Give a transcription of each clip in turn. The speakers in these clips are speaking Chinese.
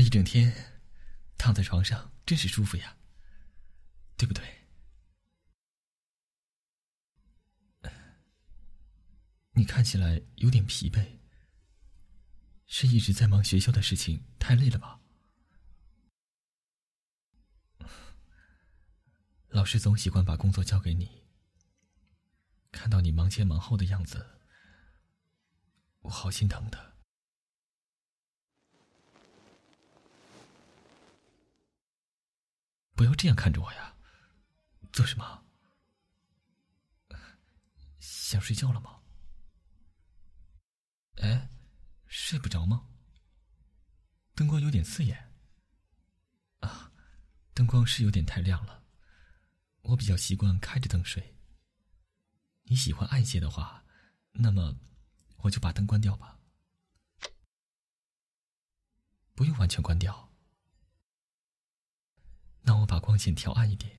一整天，躺在床上真是舒服呀，对不对？你看起来有点疲惫，是一直在忙学校的事情，太累了吧？老师总喜欢把工作交给你，看到你忙前忙后的样子，我好心疼的。不要这样看着我呀！做什么？想睡觉了吗？哎，睡不着吗？灯光有点刺眼。啊，灯光是有点太亮了。我比较习惯开着灯睡。你喜欢暗些的话，那么我就把灯关掉吧。不用完全关掉。那我把光线调暗一点，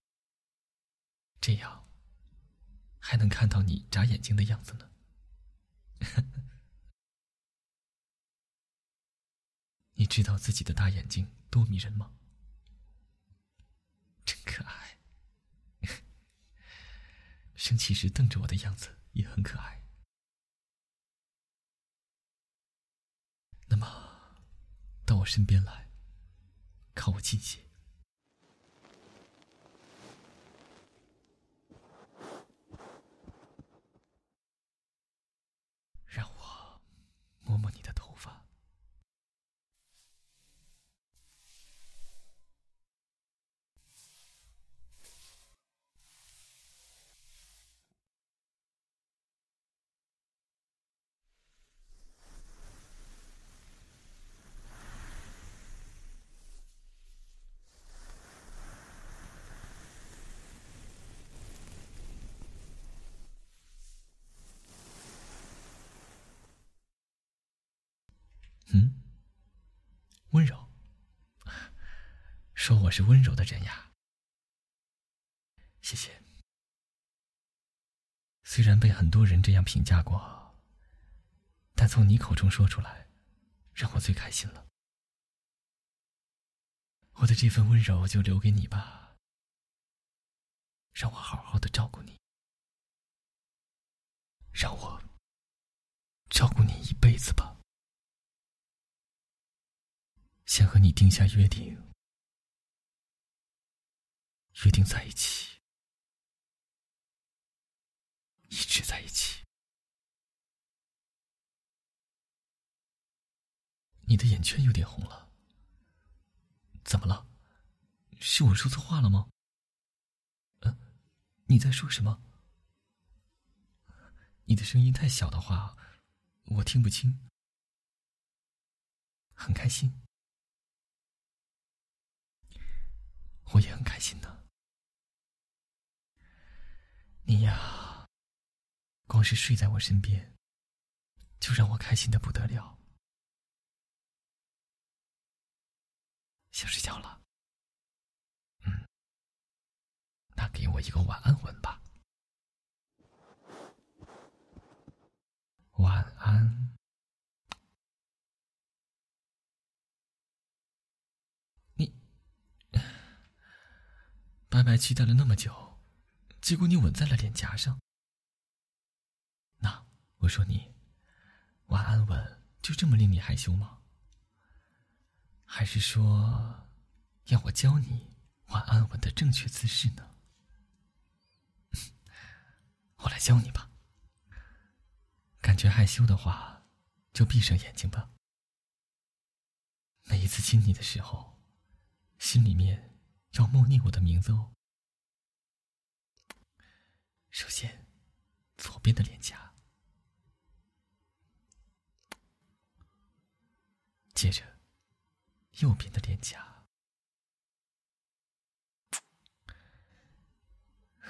这样还能看到你眨眼睛的样子呢。你知道自己的大眼睛多迷人吗？真可爱。生气时瞪着我的样子也很可爱。那么，到我身边来，靠我近些。摸摸你的头发。嗯，温柔。说我是温柔的人呀，谢谢。虽然被很多人这样评价过，但从你口中说出来，让我最开心了。我的这份温柔就留给你吧，让我好好的照顾你，让我照顾你一辈子吧。先和你定下约定，约定在一起，一直在一起。你的眼圈有点红了，怎么了？是我说错话了吗？嗯，你在说什么？你的声音太小的话，我听不清。很开心。我也很开心呢。你呀，光是睡在我身边，就让我开心的不得了。想睡觉了，嗯，那给我一个晚安吻吧。晚安。白白期待了那么久，结果你吻在了脸颊上。那我说你，晚安吻就这么令你害羞吗？还是说，要我教你晚安吻的正确姿势呢？我来教你吧。感觉害羞的话，就闭上眼睛吧。每一次亲你的时候，心里面。要默念我的名字哦。首先，左边的脸颊，接着右边的脸颊，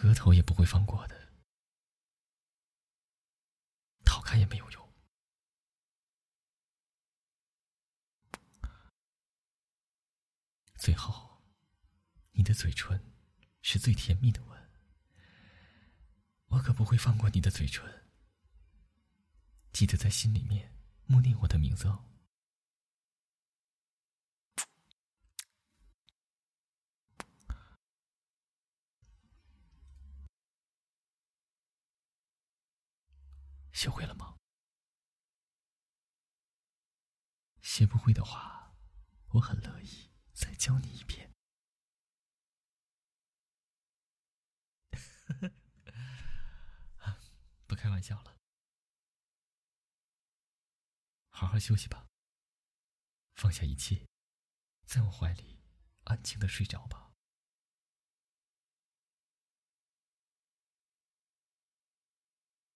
额头也不会放过的，逃开也没有用。最后。你的嘴唇是最甜蜜的吻。我可不会放过你的嘴唇。记得在心里面默念我的名字哦。学会了吗？学不会的话我很乐意再教你一遍。玩笑了，好好休息吧。放下一切，在我怀里安静的睡着吧。